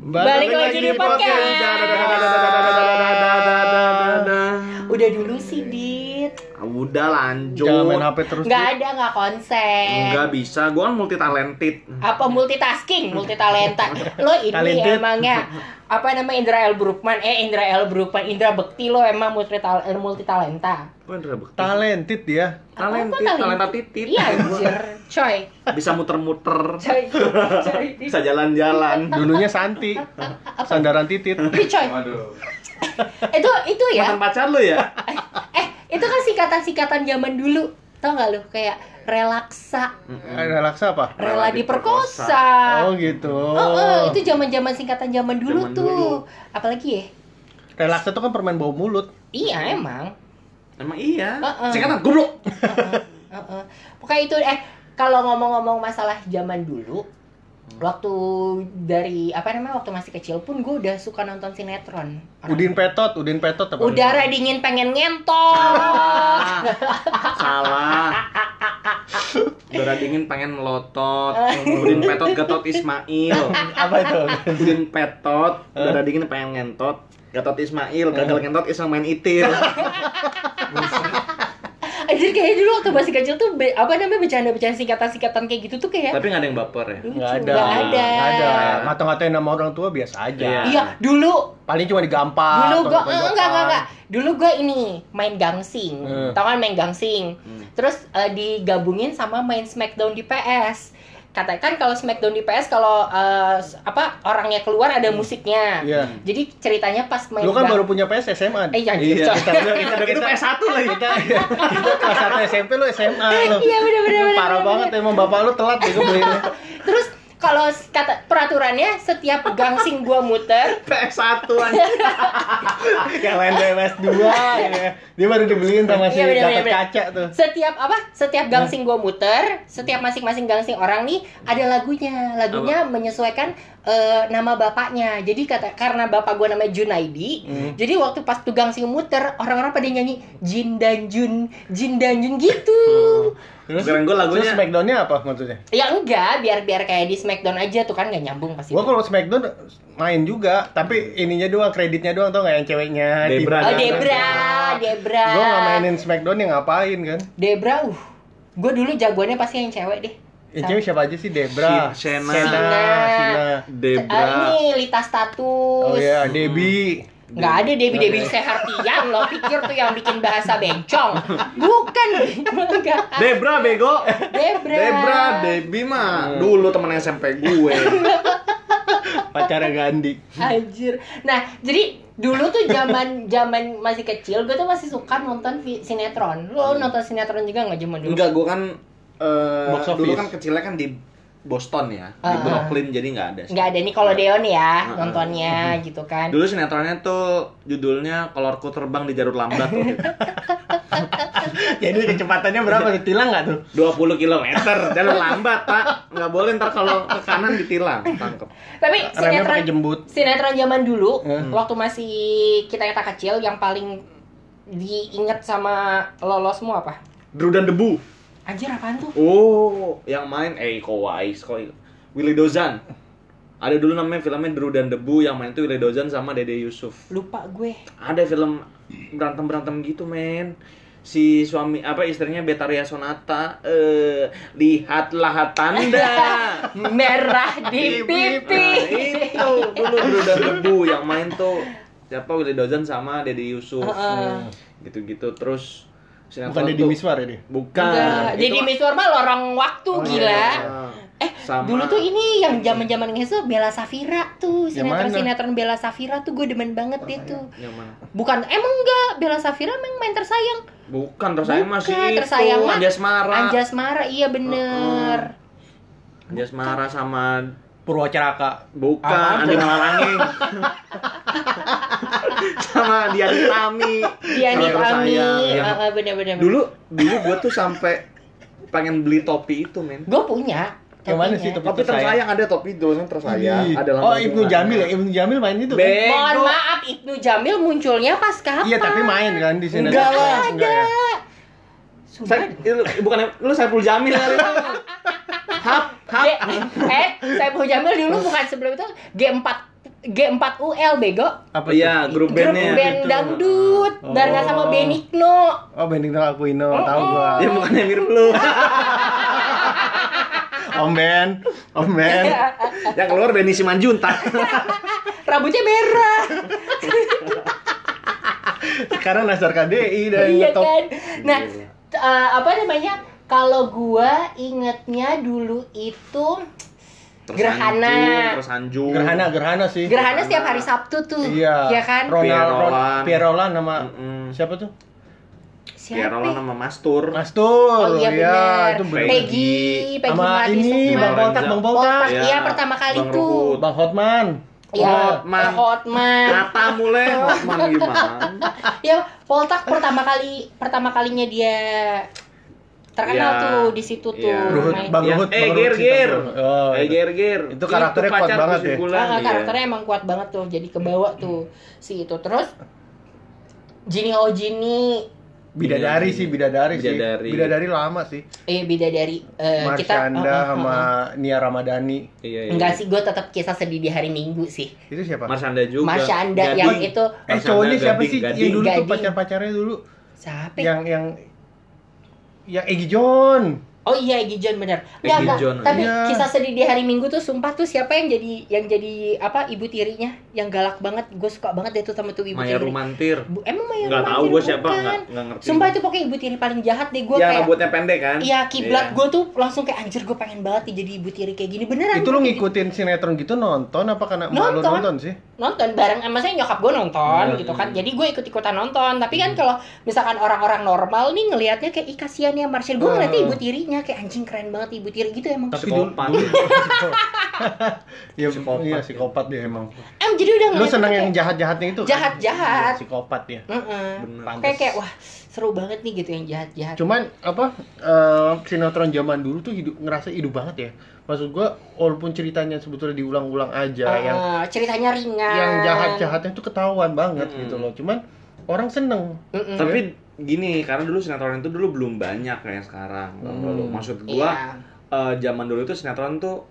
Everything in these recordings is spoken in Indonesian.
Balik lagi di podcast. Udah dulu sih, Dit. Udah lanjut. Jangan main HP terus. Nggak ada, nggak konsen. Enggak bisa, gua kan multi talented. Apa multitasking, multitalenta. Lo ini Talented. emangnya apa namanya Indra L. Brukman, eh Indra L. Brukman, Indra Bekti lo emang multital eh, multitalenta. Kok Indra Bekti? Talented dia. Talented, talent? talenta titit. Iya, anjir. Coy. Bisa muter-muter. Coy. Coy. Bisa jalan-jalan. Dulunya Santi. Sandaran titit. Coy. Waduh. Itu itu ya. Mantan pacar lu ya? Itu kan singkatan-singkatan zaman dulu. Tau gak lu? Kayak relaksa, Ada laksa apa? rela Rela diperkosa. Oh gitu. Oh, oh, itu zaman-zaman singkatan zaman dulu Zaman tuh. dulu. Apalagi ya? Relaksa itu kan permen bau mulut. Iya, emang. Emang iya. Heeh. Singkatan goblok. Heeh. Pokoknya itu eh kalau ngomong-ngomong masalah zaman dulu, waktu dari apa namanya waktu masih kecil pun gue udah suka nonton sinetron. Orang- Udin Petot, Udin Petot apa? Udara dingin pengen ngentot. Ah, Salah. Udara dingin pengen melotot. Udin petot gatot Ismail. apa itu? Udin petot, udara dingin pengen ngentot. Gatot Ismail, gagal ngentot iseng main itir. Anjir kayak dulu waktu masih kecil tuh be- apa namanya bercanda-bercanda singkatan-singkatan kayak gitu tuh kayak Tapi nggak ada yang baper ya. lucu. Nggak ada. Nggak ada. Nggak ada. Ngata-ngatain nama orang tua biasa aja. Iya. Iya, dulu Paling cuma digampar. dulu ditonjokkan. enggak enggak enggak. Dulu gua ini main gangsing. Hmm. Tau kan main gangsing. Hmm. Terus eh, digabungin sama main Smackdown di PS. Katakan kalau Smackdown di PS kalau s- apa orangnya keluar ada musiknya. Iya. Jadi ceritanya pas main Lu kan baru punya PS SMA. Eh jangan Iya. Kita udah kita udah Itu PS1 lagi. kita kita kelas 1 SMP lu SMA lu. Iya bener bener bener. Parah bener. banget emang bapak lu telat juga belinya. Kalau kata peraturannya setiap gangsing gua muter PS1 aja. Yang lain PS 2 ya. Dia baru dibeliin sama si Iya, bener, Gatot bener, bener. Kaca tuh. setiap apa setiap gangsing gua muter setiap masing-masing gangsing orang nih ada lagunya lagunya menyesuaikan eh, nama bapaknya. Jadi kata karena bapak gua namanya Junaidi Hmm. jadi waktu pas tuh gangsing muter orang-orang pada nyanyi Jin dan Jun Jin dan Jun gitu. Terus, Keren gua lagunya- Terus Smackdown-nya apa maksudnya? ya enggak biar biar kayak di Smackdown aja tuh kan nggak nyambung pasti. Gua kalau Smackdown main juga, tapi ininya doang, kreditnya doang tau nggak yang ceweknya Debra. oh Tiba- Debra Debra. Gua nggak mainin Smackdown yang ngapain kan? Debra uh. Gue dulu jagoannya pasti yang cewek deh Yang cewek siapa aja sih? Debra, Si- Shena. Shena, Shena. Shena. Debra. ini Lita status Oh iya, Debbie. Nggak ada Debbie Debbie Sehartian lo pikir tuh yang bikin bahasa bencong bukan. Debra bego. Debra Debra, Debbie mah Hmm. dulu temen SMP gue. Pacarnya Gandhi. Anjir. Nah, jadi dulu tuh zaman zaman masih kecil, gue tuh masih suka nonton sinetron. Lo nonton sinetron juga nggak zaman dulu? Enggak, gue kan eh, Box dulu office. kan kecilnya kan di Boston ya, di Ah. Brooklyn jadi nggak ada. Nggak ada nih kalau Deon ya ah. nontonnya gitu kan. Dulu sinetronnya tuh judulnya Kolorku Terbang di Jalur Lambat itu. Jadi kecepatannya berapa? Ditilang nggak tuh? 20 km jalur lambat pak nggak boleh ntar kalau ke kanan ditilang tangkep Tapi Remnya sinetron jembut. sinetron zaman dulu Hmm. waktu masih kita kita kecil yang paling diinget sama lo semua apa? Drew dan Debu Anjir apaan tuh? oh yang main eh Iko Wais kok Willy Dozan. Ada dulu namanya filmnya Drew dan Debu yang main tuh Willy Dozan sama Dede Yusuf. Lupa gue. ada film berantem berantem gitu men. Si suami apa istrinya Betaria Sonata eh lihatlah tanda Merah di pipi. Nah, itu dulu Drew dan Debu yang main tuh. Siapa? Willy Dozan sama Dede Yusuf. Gitu-gitu. Terus sinetron Bukan Deddy tuh- Miswar ya dia? bukan Enggak, Itu- jadi Miswar mah lorong waktu Oh, gila. iya. Eh, Sama- dulu tuh ini yang zaman-zaman ngeso Bella Safira tuh, Yang sinetron mana? sinetron Bella Safira tuh gue demen banget deh tuh. yang mana Bukan emang enggak Bella Safira emang main tersayang. bukan tersayang Bukan, masih tersayang itu mah Anjasmara Anjasmara iya bener. Anjasmara sama Purwacaraka. bukan Apaan Andi tuh? Malarangeng sama Dian Tami Diani Tami, Tersayang. Yang- eh, eh, bener-bener. dulu dulu gue tuh sampai pengen beli topi itu men gue punya. Yang mana sih topi? topi tersayang ada topi tulisannya tersayang Ih. ada oh Ibnu. Jamil ya? Ibnu Jamil main itu kan? Mohon maaf Ibnu Jamil munculnya pas kapan? Iya tapi main kan di sini. Enggak lah. Enggak ya? Saya, bukan lu Saiful Jamil kali itu. Hap, G, eh, saya Jamil dulu bukan sebelum itu G4 G4UL bego. Apa Iya, grup Grup bandnya. band itu. dangdut Oh. barengan sama Benigno. Oh, Bending Aquino, tahu gua. Ya bukannya mirip lu. Om Ben, Om Ben. Yang keluar Benny Simanjuntak. Rambutnya merah. Sekarang Nasar KDI dan iya ngetop. kan. Nah, eh, apa namanya? Kalau gua ingetnya dulu itu Gerhana. Terus Anjung. Gerhana, Gerhana sih. Gerhana setiap hari Sabtu tuh. Iya. Iya kan? Ronald, Roland nama Mm-mm. siapa tuh? Ya Siapa? Roland sama Mastur. Mastur. Oh iya ya, itu bener. Peggy, Peggy Sama ini. Bang Poltak, Bang. Poltak, Iya, iya pertama kali Bang tuh. Ruhut. Bang Hotman. Iya, Hotman. Hotman. Kata mulai Hotman gimana? Ya, Poltak pertama kali pertama kalinya dia terkenal Iya. tuh di situ tuh. Iya. Ruhut. Bang Yang, Ruhut, eh Bang ger Ruhut ger. Sita. Oh, eh itu. ger ger. Itu karakternya kuat pacarku banget ya. Bulan, Ah, iya. karakternya emang kuat banget tuh, jadi kebawa tuh si itu. Terus Jini Oh Jini, Bidadari Iya, sih, bidadari, Bidadari. sih. Bidadari lama sih. eh bidadari eh, kita Marshanda uh, uh, uh, sama uh. Nia Ramadhani. Iya, iya. Enggak sih, gue tetap kisah sedih di hari Minggu sih. Itu siapa? Marsanda juga. Marshanda Gading. yang itu eh cowoknya siapa Gading, sih? Gading. Yang dulu tuh Gading. pacar-pacarnya dulu. siapa? ya? Yang yang yang Egi John. Oh iya Egi John. Egi enggak. John, Tapi iya. kisah sedih di hari Minggu tuh sumpah tuh siapa yang jadi yang jadi apa ibu tirinya yang galak banget. Gue suka banget deh tuh sama tuh ibu Maya tiri. Rumantir. Bu, emang Maya Nggak Rumantir tahu gue siapa, nggak ngerti. Sumpah itu pokoknya ibu tiri paling jahat deh gue Yang kayak rambutnya pendek kan? Iya kiblat Iya. gue tuh langsung kayak anjir gue pengen banget nih jadi ibu tiri kayak gini beneran. Itu lu ngikutin sinetron gitu nonton apa karena lu Nonton. nonton sih? gitu. nonton bareng sama saya nyokap gue nonton Hmm. gitu kan. Jadi gue ikut ikutan nonton. Tapi kan kalau misalkan orang-orang normal nih ngelihatnya kayak ih kasihan ya Marcel. Gue Hmm. ngeliatnya ibu tirinya kayak anjing keren banget ibu tiri gitu emang. Tapi dulu Psikopat. Iya, Psikopat. iya psikopat dia emang. Em jadi udah Lu seneng yang jahat-jahatnya itu? kan? Jahat-jahat. Iya, Psikopat ya. Heeh. Bener. Pantes. Kayak kayak wah seru banget nih gitu yang jahat-jahat. Cuman apa eh, sinetron zaman dulu tuh hidup ngerasa hidup banget ya. Maksud gua walaupun ceritanya sebetulnya diulang-ulang aja Ah, yang ceritanya ringan. yang jahat-jahatnya tuh ketahuan banget Mm-mm. gitu loh. Cuman orang seneng. Mm-mm. Tapi gini, karena dulu sinetron itu dulu belum banyak kayak sekarang. nggak? Hmm. Maksud gua Iya. eh, zaman dulu itu sinetron tuh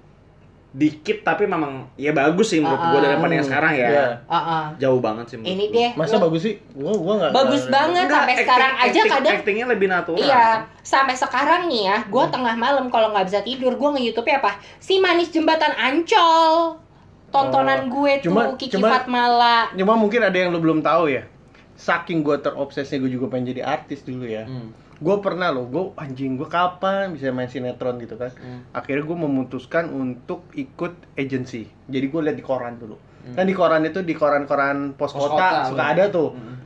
dikit tapi memang ya bagus sih menurut gua Ah, daripada yang sekarang ya. Iya. Ah, ah. Jauh banget sih menurut Ini gua. deh. Masa lo- bagus sih? Gua gua enggak. Bagus banget Enggak, sampai acting- sekarang aja acting- kadang actingnya lebih natural. Iya, sampai sekarang nih ya, gue Hmm. tengah malam kalau nggak bisa tidur, gue nge-youtube apa? Si Manis Jembatan Ancol. Tontonan Oh, gue tuh, cuma- Kiki cuma- Fatmala. Cuma mungkin ada yang lu belum tahu ya. Saking gua terobsesnya gue juga pengen jadi artis dulu ya. Hmm. Gue pernah loh, gue anjing gue kapan bisa main sinetron gitu kan. Hmm. Akhirnya gue memutuskan untuk ikut agency. Jadi gue lihat di koran dulu. Hmm. Kan di koran itu di koran-koran pos, Pos kota, kota, suka ada tuh. Hmm.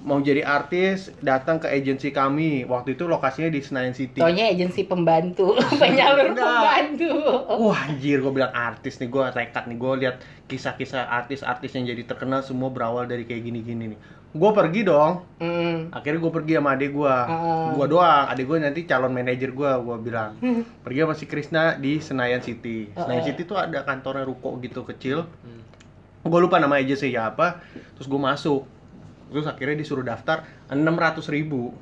Mau jadi artis, datang ke agensi kami. Waktu itu lokasinya di Senayan City. Taunya agensi pembantu, penyalur pembantu. Wah anjir, gue bilang artis nih, gue tekad nih, gue lihat kisah-kisah artis-artis yang jadi terkenal semua berawal dari kayak gini-gini nih. Gue pergi dong, Hmm. akhirnya gue pergi sama adik gue, Ah. gue doang, adik gue nanti calon manajer gue, gue bilang, pergi sama si Krisna di Senayan City. Senayan. City tuh ada kantornya ruko gitu kecil, Hmm. gue lupa nama agensi ya apa, terus gue masuk, terus akhirnya disuruh daftar 600 ribu.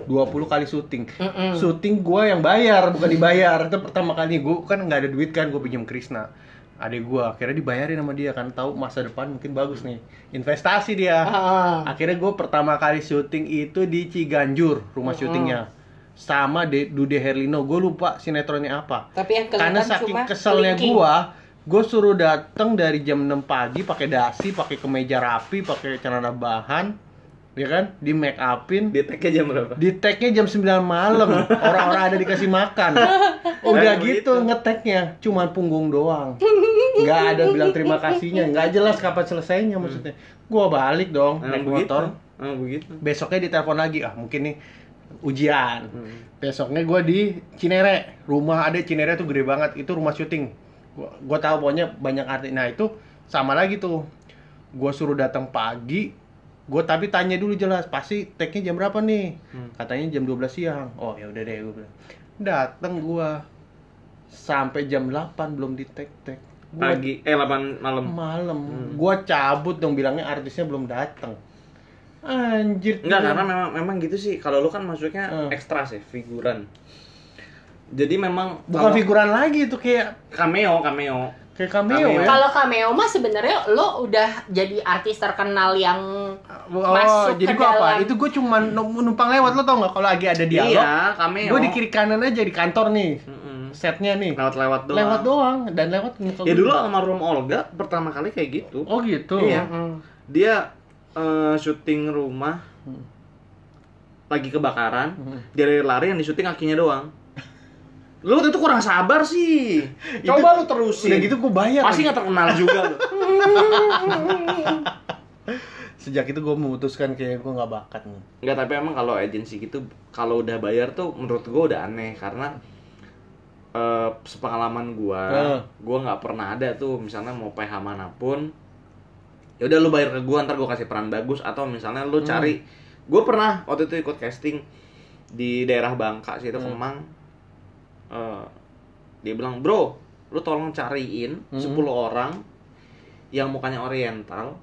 20 kali syuting Mm-mm. syuting gue yang bayar bukan dibayar itu pertama kali gue kan nggak ada duit kan gue pinjam Krisna adik gue akhirnya dibayarin sama dia kan tahu masa depan mungkin bagus nih. Investasi dia. Ah. akhirnya gue pertama kali syuting itu di Ciganjur rumah syutingnya. Sama De Dude Herlino. Gue lupa sinetronnya apa. Tapi yang karena saking cuma keselnya gue gue suruh datang dari jam 6 pagi pakai dasi pakai kemeja rapi pakai celana bahan ya kan? Di make upin. Di tag-nya jam berapa? di tagnya jam 9 malam. Orang-orang ada dikasih makan. Udah Eh, gitu begitu. ngeteknya cuman punggung doang nggak ada bilang terima kasihnya. Nggak jelas kapan selesainya maksudnya. Gua balik dong Emang naik begitu. motor. Emang begitu. besoknya ditelepon lagi. Ah mungkin nih ujian. Hmm. besoknya gua di Cinere. Rumah ada Cinere tuh gede banget. Itu rumah syuting. Gua tahu pokoknya banyak artis. Nah itu sama lagi tuh. Gua suruh datang pagi. Gue tapi tanya dulu jelas pasti tagnya jam berapa nih? Hmm. katanya jam 12 siang. Oh ya udah deh gue bilang. Datang gua. Sampai jam 8 belum di tag tag Gua Pagi, eh 8 malam. malam Hmm. gua cabut dong bilangnya artisnya belum datang anjir Enggak, karena memang memang gitu sih. Kalau lu kan masuknya Hmm. ekstra sih, figuran. Jadi memang Bukan figuran lagi itu kayak cameo, cameo. kayak cameo, Cameo. ya. Kalau cameo mah sebenarnya lo udah jadi artis terkenal yang Oh, masuk jadi ke gua apa? dalam- Itu gua cuma numpang lewat lo tau nggak kalau lagi ada dialog. Iya, cameo. Gue di kiri kanan aja di kantor nih. Mm-mm. Setnya nih. Lewat-lewat doang. Lewat doang dan lewat Ya dulu almarhum Olga pertama kali kayak gitu. Oh gitu. Iya. Mm. Dia eh, syuting rumah Hmm. lagi kebakaran, Hmm. dia lari-lari yang di syuting kakinya doang. Lu waktu itu kurang sabar sih. Itu- Coba lu terusin. Udah gitu gue bayar. Pasti nggak terkenal juga lu. Sejak itu gue memutuskan kayak gue nggak bakat nih. Enggak, tapi emang kalau agensi gitu kalau udah bayar tuh menurut gua udah aneh karena eh sepengalaman gua, Eh. gua nggak pernah ada tuh misalnya mau PH mana pun ya udah lu bayar ke gua ntar gua kasih peran bagus atau misalnya lu cari gua pernah waktu itu ikut casting di daerah Bangka sih itu Kemang. Eh, dia bilang bro lu tolong cariin 10 orang yang mukanya oriental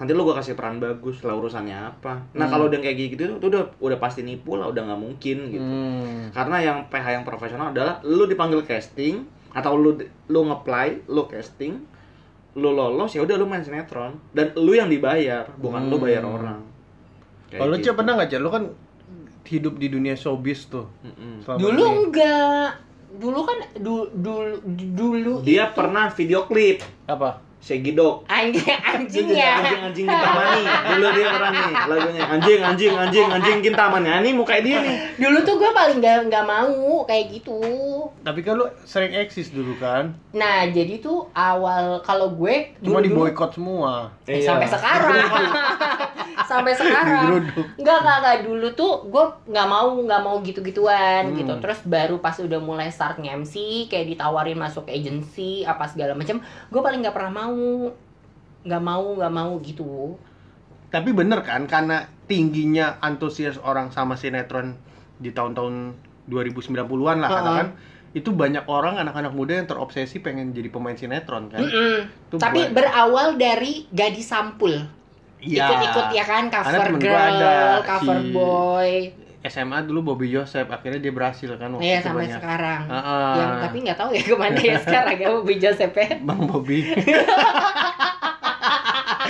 nanti lu gua kasih peran bagus lah urusannya apa nah kalau udah kayak gitu tuh udah udah pasti nipu lah udah nggak mungkin gitu Hmm. karena yang PH yang profesional adalah lu dipanggil casting atau lu lu ngeplay lu casting lu lolos ya udah lu main sinetron dan lu yang dibayar bukan lu bayar orang Kalau lu gitu. Cek, pernah nggak Cek? Lu kan hidup di dunia showbiz tuh. Mm-mm. selama dulu ini. enggak. Dulu kan dulu dulu dulu dia pernah video klip apa? Segidok anjing anjing anjingnya. anjing kintamani dulu dia pernah nih lagunya anjing anjing anjing anjing kintamani nah, ini muka dia nih Dulu tuh gue paling nggak nggak mau kayak gitu. Tapi kan lu sering eksis dulu kan? Nah jadi tuh awal kalau gue Cuma dulu- di boykot semua. Eh, Iya. sampai sekarang sampai sekarang nggak nggak nggak dulu tuh gue nggak mau nggak mau gitu gituan Hmm. gitu terus baru pas udah mulai start MC kayak ditawarin masuk agency apa segala macam gue paling nggak pernah mau nggak mau nggak mau gitu Tapi bener kan karena tingginya antusias orang sama sinetron di tahun-tahun 2090-an lah Ha-ha. katakan itu banyak orang anak-anak muda yang terobsesi pengen jadi pemain sinetron kan. Itu tapi buat- berawal dari gadis sampul Iya. ikut-ikut ya kan cover girl ada cover si- boy SMA dulu Bobby Joseph akhirnya dia berhasil kan waktu Iya itu sampai banyak. sekarang Ha-ha. yang tapi nggak tahu ya ke mana ya sekarang ya Bobby Joseph ya Bang Bobby.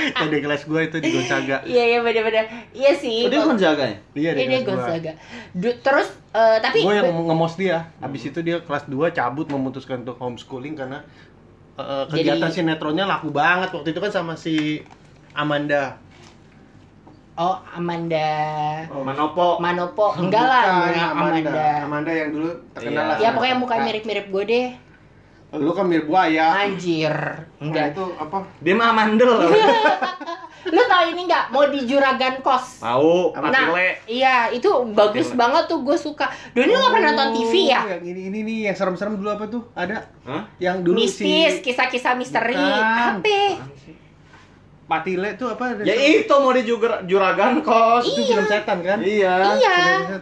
Ada kelas gue itu di Gonzaga. iya iya benar-benar iya sih Oh, dia jaga ya Iya di Iya dia kelas gua. Gonzaga. Du- terus eh, tapi Gue yang ngemos dia. Habis itu dia kelas 2 cabut memutuskan untuk homeschooling karena eh, kegiatan Jadi- sinetronnya laku banget waktu itu kan sama si Amanda. Oh Amanda Manopo Manopo enggak lah Bukan, Amanda. Amanda. Amanda yang dulu terkenal Iya. lah. Ya pokoknya mukanya mirip-mirip gue deh. Lu kan mirip buaya. Anjir. Nah, Enggak. itu apa? dia mah mandel Lu tahu ini enggak? Mau di Juragan Kos. tahu Nah, Patile iya itu bagus Patile. banget tuh gue suka. Doni lu nggak pernah nonton TV ya? Oh, Yang ini ini nih yang serem-serem dulu apa tuh? Ada Hah? yang dulu Mistis, si kisah-kisah misteri. Bukan. Apa? Patile tuh apa? ya itu mau di juga juragan kos Itu film setan kan? iya Iya.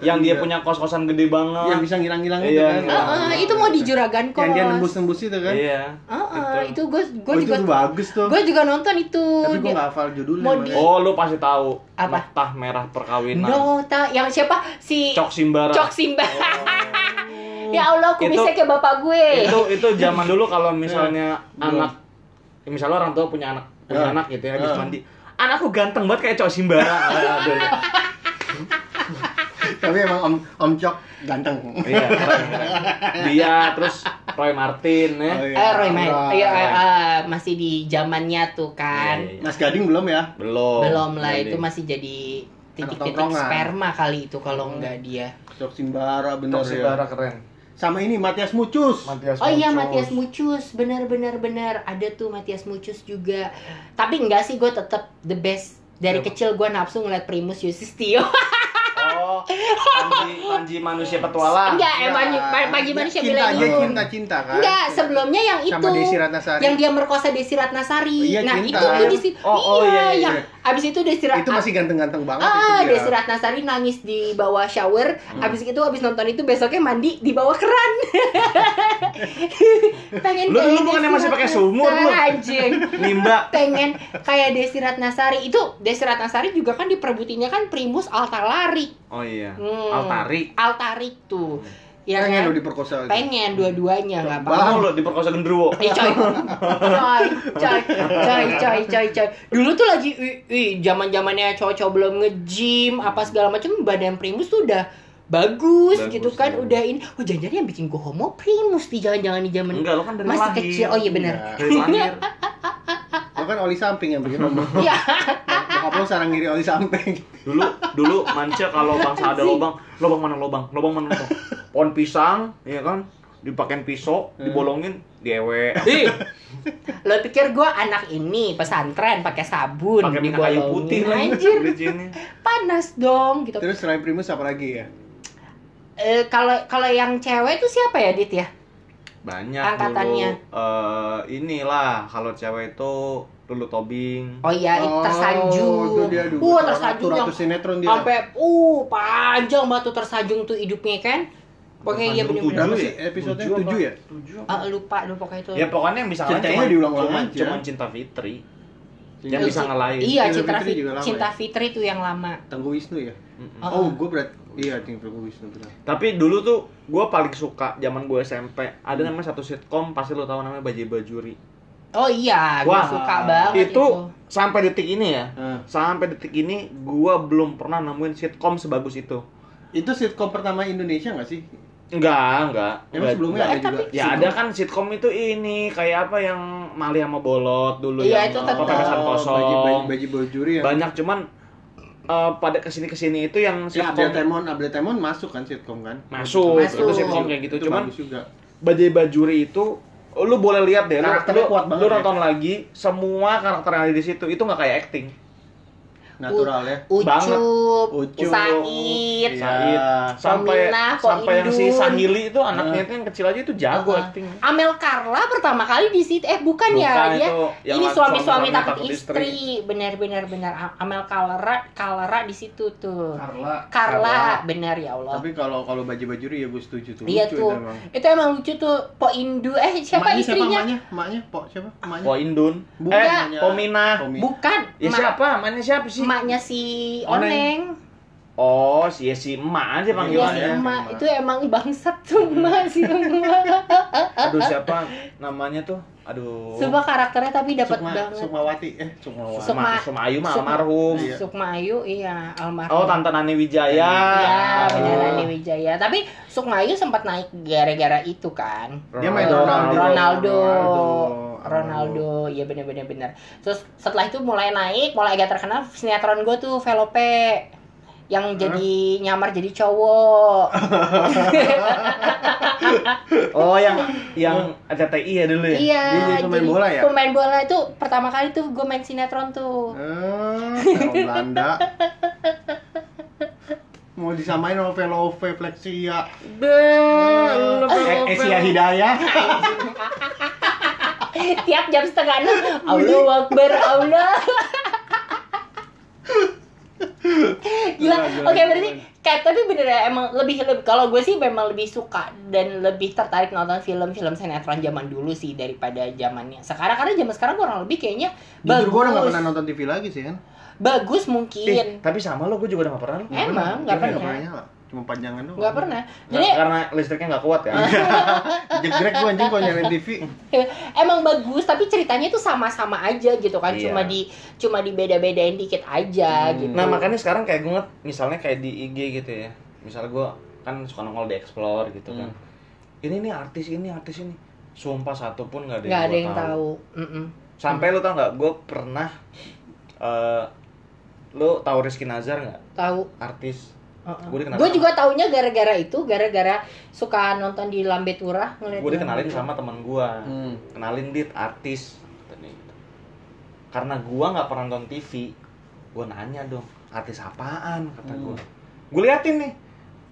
yang dia punya kos-kosan gede banget yang bisa ngilang-ngilang itu Iya, kan? ngilang. Heeh, itu mau di Juragan Kos. Yang dia nembus-nembus itu kan? iya Heeh, itu gue gue Oh, juga itu bagus tuh. gue juga nonton itu. Tapi gue Dia- gak hafal judulnya. Mau di- oh lu pasti tahu Apa? Noktah merah perkawinan Nota yang siapa si cok simbara Cok Simba. ya Allah, Itu- kumisnya kayak bapak gue. itu itu zaman dulu kalau misalnya Belum. anak ya misalnya orang tua punya anak punya Ya. anak gitu ya habis Ya. mandi anakku ganteng banget kayak cok simbara Aduh. Tapi emang Om Om Cok ganteng. iya dia terus Roy Martin ya Oh, iya. Eh, Roy Main. Roy. Iya, eh, masih di zamannya tuh kan. Iya, iya. Mas Gading belum ya? belum Belum lah, Jadi. itu masih jadi titik-titik sperma kali itu kalau Hmm. enggak dia. Cok Simbara bener cok simbara ya. keren Sama ini Matias Mucus. Matias Oh iya. Matias Mucus, benar benar benar ada tuh Matias Mucus juga. Tapi enggak sih gue tetap the best. Dari Siapa? kecil gue nafsu ngeliat Primus Yusistio. oh Panji Panji manusia petualang Enggak, emang Enggak. pagi manusia cinta bilang aja gitu. cinta cinta kan. Enggak, sebelumnya yang itu. Sama Desi Ratnasari. Yang dia merkosa Desi Ratnasari. Iya, nah, cinta. itu di situ. Oh, oh, iya, iya, yang abis itu Desi Rat- itu masih ganteng-ganteng banget Ah, itu dia. Desi Ratnasari nangis di bawah shower. Hmm. Abis itu abis nonton itu besoknya mandi di bawah keran. Pengen Lu dulu bukannya Desi masih pakai Ratnasari, sumur, lu? Anjing. nimba Pengen kayak Desi Ratnasari. Itu Desi Ratnasari juga kan diperebutinya kan Primus Altalari. oh iya Hmm. Altari Altarik tuh. ya Pengen kan? lu diperkosa lagi. pengen dua-duanya nggak apa-apa Bang lo diperkosa genderuwo. Eh coy, coy, coy, coy, coy, coy, coy. Dulu tuh lagi, wih, zaman zamannya cowok-cowok belum nge-gym, apa segala macam, badan Primus tuh udah bagus, Bagus, gitu kan, iya. udah ini. Oh jangan-jangan yang bikin gue homo Primus di jangan-jangan di zaman Enggak, lo kan dari masih lahir. kecil. Oh iya benar. Dari lahir. Lo kan oli samping yang bikin ngomong. Iya. Sarang ngiri oli samping. Dulu dulu manca kalau bangsa ada lobang, lobang mana lobang, lobang mana lobang. Pohon pisang, ya kan? Dipakein pisau, dibolongin, diewe. Ih, lo pikir gue anak ini pesantren pakai sabun, Pakai minyak kayu putih lagi Anjir, panas dong gitu. Terus selain Primus apa lagi ya? Eh, Kalau kalau yang cewek tuh siapa ya Dit ya? Banyak Angkatannya. dulu. Eh, inilah kalau cewek itu Lulu Tobing. Oh iya, tersanjung. itu dia dulu. Wah, tersanjung yang sinetron dia. sampai uh panjang banget tuh tersanjung tuh hidupnya kan. Pokoknya iya. Berapa Tujuh sih ya? episodenya? Tujuh Tujuh apa? ya? Tujuh. Ah, lupa lupa pokoknya itu. Ya pokoknya yang bisa ngalahin diulang-ulang cuman, aja. cuman Cinta Fitri. Cinta Yang bisa ngalahin. Iya, Cinta Cinta Fitri Fitri, juga lama Cinta ya? Fitri tuh yang lama. Tangguh Wisnu ya? Mm-mm. Oh. Oh, gue berat. Iya, Tangguh Wisnu benar. Tapi dulu tuh gue paling suka zaman gue SMP ada namanya satu sitkom pasti lo tahu namanya Bajai Bajuri. Oh iya, gue Wah, suka banget itu, sampai detik ini ya. Ah. Sampai detik ini gue belum pernah nemuin sitkom sebagus itu. Itu sitkom pertama Indonesia nggak sih? Enggak, enggak. Emang sebelumnya enggak. ada Eh, juga. tapi- Ya ada kan sitkom itu ini kayak apa yang Mali sama Bolot dulu Iya, yang itu tetap. pepesan kosong. Baji, baji, baji bojuri ya. Banyak cuman eh, pada ke sini ke sini itu yang Ya, sitkom Abdel Temon, Abdel Temon masuk kan sitkom kan? masuk, Masuk. itu sitkom kayak gitu. Itu cuman juga. Bajai Bajuri itu lu boleh lihat deh, lu, Karakternya lu, kuat banget lu ya. nonton lagi semua karakter yang ada di situ itu nggak kayak acting. Natural ya. Banget. Ucup, Ucup. Said, Iya. Said sampai sampai yang si. Sahili itu anaknya itu yang kecil aja itu jago Uh-uh. acting. Amel Carla pertama kali di situ eh bukan, ya Bukan, dia itu yang ini suami-suami takut takut istri benar benar Amel Carla Carla di situ tuh Carla. Carla benar ya Allah Tapi kalau kalau baju bajuri ya gue setuju tuh. iya Lucu tuh itu emang. itu emang lucu tuh Po Indu eh siapa Emaknya istrinya Siapa emaknya? Emaknya? Pok siapa? Emaknya? Po Indun. Bukan, eh, Pominah. Pomi. bukan Ya siapa? Mana siapa sih? Emaknya si Oneng. Oh, si ya si emak aja Iya panggilannya. si ya. emak itu emang bangsat tuh emak si emak Aduh, siapa namanya tuh? Aduh. Semua karakternya tapi dapat Sukma, banget Sukmawati. Eh, Sukmawati. Sukma. Sukma, Sukma Ayu mah Sukma. almarhum. Iya. Sukma Ayu iya almarhum Oh, Tante Nani Wijaya. Iya, Oh. beneran Nani Wijaya. Tapi Sukmayu sempat naik gara-gara itu kan. Dia main Ronaldo. Ronaldo. Ronaldo. Ronaldo. Ronaldo, iya bener-bener bener. Terus setelah itu mulai naik, mulai agak terkenal sinetron gue tuh Velope yang jadi nyamar jadi cowok. Oh, yang yang RCTI ya dulu ya? iya. Dia jadi pemain bola ya? Pemain bola itu pertama kali tuh gue main sinetron tuh. Eh, orang Belanda. Mau disamain sama Velove Flexia. Be- Eh, Esia Hidayah. Tiap jam setengah enam, Allah Akbar, Allah. Gila. Oke, gila. berarti kayak tapi bener ya emang lebih lebih kalau gue sih memang lebih suka dan lebih tertarik nonton film-film sinetron zaman dulu sih daripada zamannya sekarang karena zaman sekarang kurang lebih kayaknya Jujur gue udah gak bagus. pernah nonton TV lagi sih kan. Bagus Eh, mungkin. tapi sama lo, gue juga udah gak pernah. Emang nggak Dia pernah. nyala. Cuma panjangan doang. Nggak pernah. Nggak, Jadi karena listriknya nggak kuat ya. Jegrek gue anjing kalau nyalain TV. emang bagus tapi ceritanya tuh sama-sama aja gitu kan. Iya. Cuma di cuma dibeda-bedain dikit aja Hmm. gitu. Nah makanya sekarang kayak gue misalnya kayak di IG gitu ya Misalnya gue kan suka nongol di Explore gitu kan Ini nih artis ini, artis ini Sumpah satu pun gak ada yang, nggak ada yang tahu. Mm-mm. Sampai lu tau gak, gue pernah eh Lu tahu Rizky Nazar gak? Tahu. Artis Uh-uh. Gua dikenalin Gue juga taunya gara-gara itu, gara-gara suka nonton di Lambe Turah ngeliat Gue di dikenalin sama teman gue Hmm. Kenalin dit, artis gitu. Karena gue gak pernah nonton TV Gue nanya dong, artis apaan? Kata Hmm. gue Gue liatin nih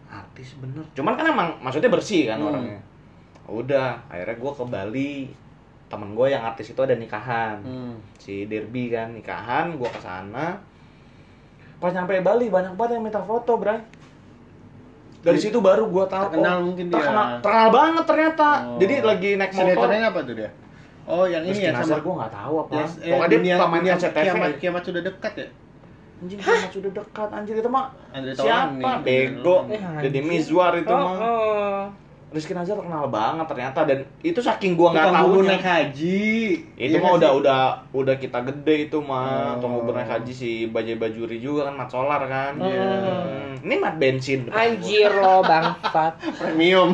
Artis bener Cuman kan emang maksudnya bersih kan Hmm. orangnya Udah, akhirnya gue ke Bali Temen gue yang artis itu ada nikahan Hmm. Si Derby kan, nikahan Gue ke sana Pas nyampe Bali banyak banget yang minta foto, Bray dari situ baru gue tahu Terkenal oh, mungkin dia. terkenal, terkenal banget ternyata Oh. jadi lagi naik motor Sinetronnya apa tuh dia? Oh, yang ini Rizky ya sama gue nggak tahu apa. Yes, eh, Pokoknya dia dunia, pemain dunia SCTV. kiamat, kiamat sudah dekat ya? Anjing kiamat sudah dekat anjir itu mah. Siapa? Taulani. Bego. Eh, Jadi. Mizwar itu Oh, mah. oh. Rizky Nazar terkenal banget ternyata dan itu saking gua nggak tahu naik haji. itu Iya mah udah sih? udah udah kita gede itu mah Oh. tukang bubur naik haji si Bajai Bajuri juga kan mat solar kan Iya. Hmm, ini mat bensin Anjir lo bangsat. premium.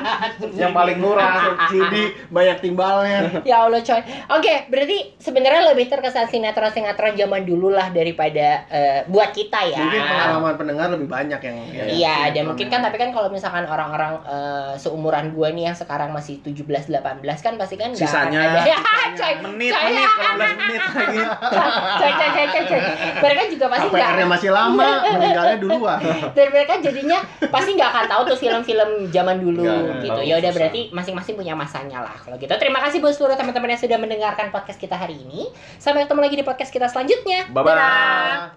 yang paling murah Jadi banyak timbalnya. Ya Allah coy. Oke, berarti sebenarnya lebih terkesan sinetron-sinetron zaman dulu lah daripada eh, buat kita ya. Mungkin pengalaman pendengar lebih banyak yang Iya, yang dan mungkin kan tapi kan kalau misalkan orang-orang eh, seumuran gua nih yang sekarang masih 17 18 kan pasti kan nggak Sisanya, ada. coy, menit coy, menit 15 menit lagi coy, coy, coy, coy, coy. Mereka juga pasti nggak masih lama, meninggalnya duluan. dan mereka jadinya pasti nggak akan tahu tuh film-film zaman dulu Nggak, gitu. Ya udah berarti masing-masing punya masanya lah kalau gitu. Terima kasih buat seluruh teman-teman yang sudah mendengarkan podcast kita hari ini. Sampai ketemu lagi di podcast kita selanjutnya. Bye-bye. Dadah.